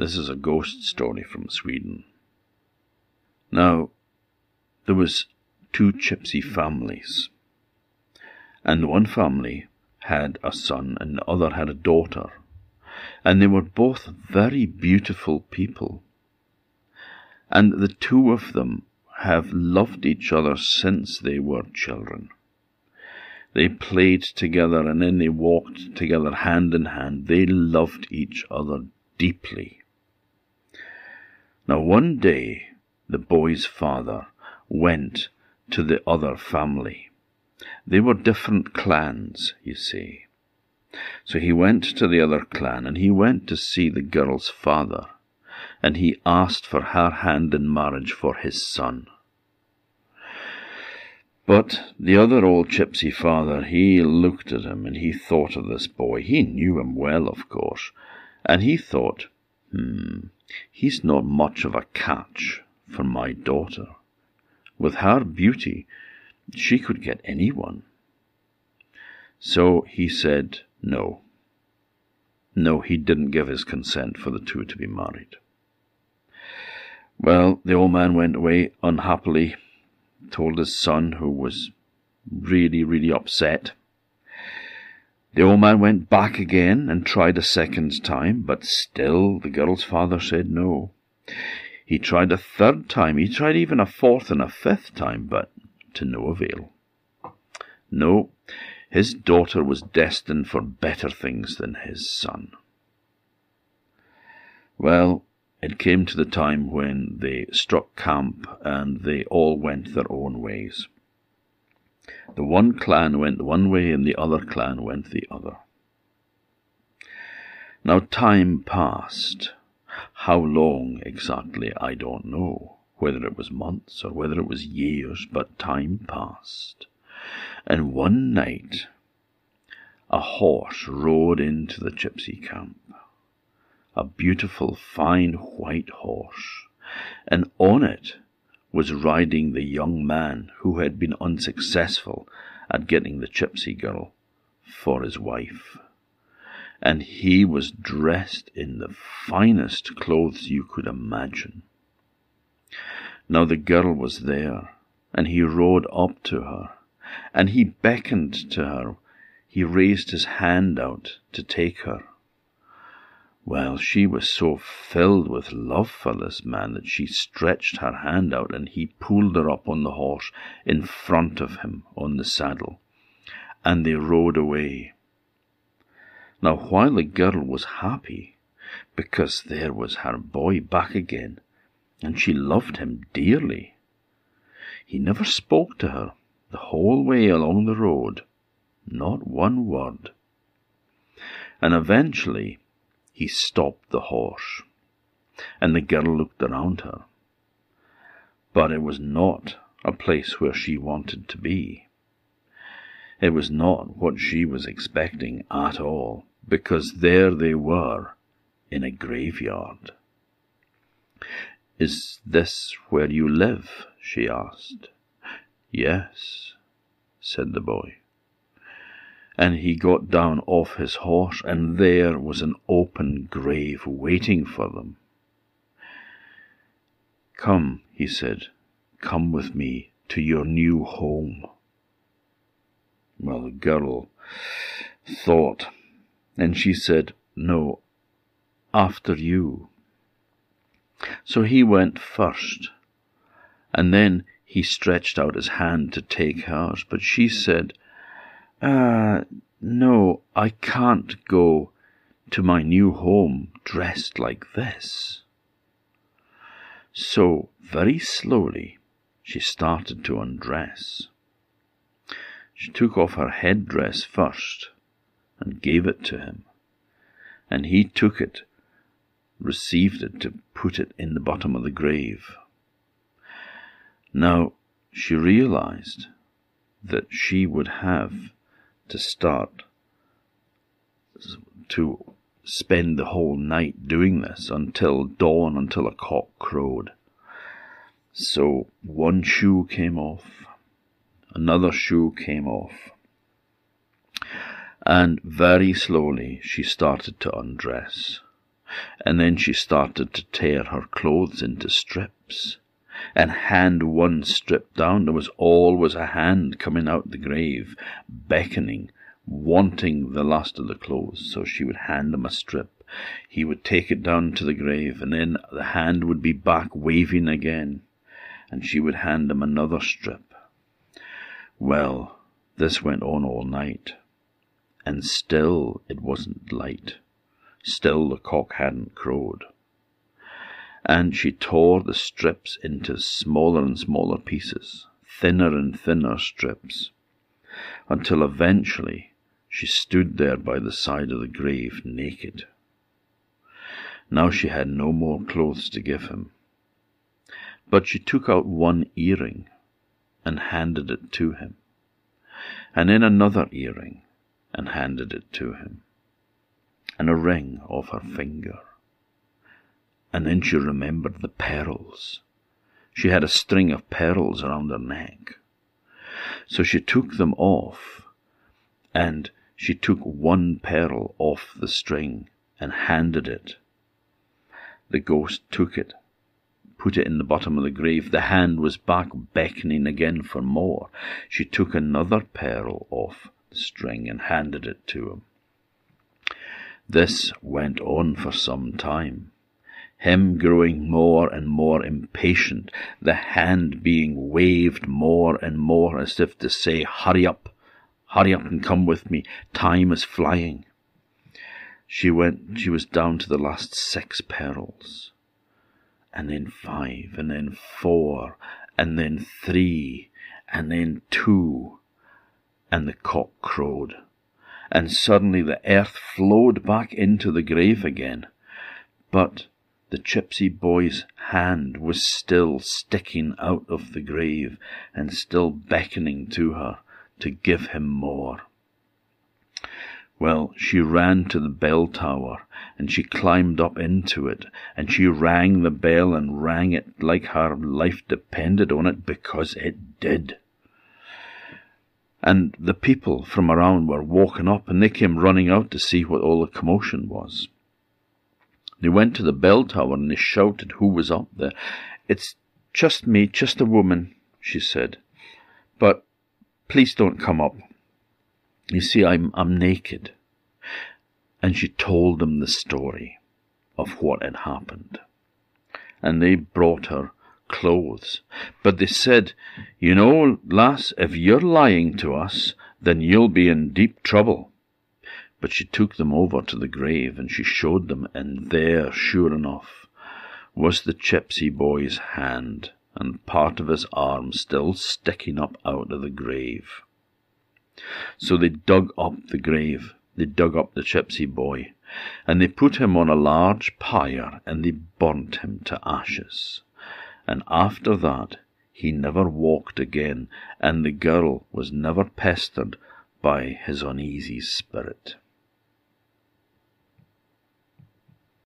This is a ghost story from Sweden. Now, there was two gypsy families, and one family had a son and the other had a daughter, and they were both very beautiful people. And the two of them have loved each other since they were children. They played together and then they walked together hand in hand. They loved each other deeply. Now, one day, the boy's father went to the other family. They were different clans, you see. So he went to the other clan and he went to see the girl's father and he asked for her hand in marriage for his son. But the other old gypsy father, he looked at him and he thought of this boy. He knew him well, of course, and he thought, hmm, he's not much of a catch for my daughter. With her beauty, she could get anyone. So he said no. No, he didn't give his consent for the two to be married. Well, the old man went away unhappily, told his son, who was really, really upset. The old man went back again and tried a second time, but still the girl's father said no. He tried a third time, he tried even a fourth and a fifth time, but to no avail. No, his daughter was destined for better things than his son. Well, it came to the time when they struck camp and they all went their own ways. The one clan went one way and the other clan went the other. Now time passed. How long exactly I don't know, whether it was months or whether it was years, but time passed. And one night a horse rode into the gypsy camp a beautiful fine white horse, and on it was riding the young man who had been unsuccessful at getting the gypsy girl for his wife. And he was dressed in the finest clothes you could imagine. Now the girl was there, and he rode up to her, and he beckoned to her. He raised his hand out to take her. Well, she was so filled with love for this man that she stretched her hand out and he pulled her up on the horse in front of him on the saddle, and they rode away. Now, while the girl was happy, because there was her boy back again, and she loved him dearly, he never spoke to her the whole way along the road, not one word. And eventually he stopped the horse, and the girl looked around her. But it was not a place where she wanted to be. It was not what she was expecting at all, because there they were in a graveyard. Is this where you live? she asked. Yes, said the boy and he got down off his horse, and there was an open grave waiting for them. Come, he said, come with me to your new home. Well, the girl thought, and she said, No, after you. So he went first, and then he stretched out his hand to take hers, but she said, Ah, no, I can't go to my new home dressed like this. So, very slowly, she started to undress. She took off her headdress first and gave it to him, and he took it, received it to put it in the bottom of the grave. Now, she realized that she would have to start to spend the whole night doing this until dawn, until a cock crowed. So one shoe came off, another shoe came off, and very slowly she started to undress. and then she started to tear her clothes into strips and hand one strip down. There was always a hand coming out the grave, beckoning, wanting the last of the clothes. So she would hand him a strip. He would take it down to the grave, and then the hand would be back waving again, and she would hand him another strip. Well, this went on all night, and still it wasn't light. Still the cock hadn't crowed and she tore the strips into smaller and smaller pieces, thinner and thinner strips, until eventually she stood there by the side of the grave naked. Now she had no more clothes to give him, but she took out one earring and handed it to him, and then another earring and handed it to him, and a ring off her finger and then she remembered the pearls. She had a string of pearls around her neck. So she took them off, and she took one pearl off the string and handed it. The ghost took it, put it in the bottom of the grave. The hand was back beckoning again for more. She took another pearl off the string and handed it to him. This went on for some time him growing more and more impatient, the hand being waved more and more as if to say, Hurry up, hurry up and come with me, time is flying. She went, she was down to the last six pearls, and then five, and then four, and then three, and then two, and the cock crowed, and suddenly the earth flowed back into the grave again. But the gypsy boy's hand was still sticking out of the grave and still beckoning to her to give him more. Well, she ran to the bell tower and she climbed up into it and she rang the bell and rang it like her life depended on it because it did. And the people from around were walking up and they came running out to see what all the commotion was. They went to the bell tower and they shouted who was up there. It's just me, just a woman, she said. But please don't come up. You see, I'm, I'm naked. And she told them the story of what had happened. And they brought her clothes. But they said, You know, lass, if you're lying to us, then you'll be in deep trouble. But she took them over to the grave and she showed them, and there, sure enough, was the gypsy boy's hand and part of his arm still sticking up out of the grave. So they dug up the grave, they dug up the gypsy boy, and they put him on a large pyre and they burnt him to ashes. And after that he never walked again, and the girl was never pestered by his uneasy spirit.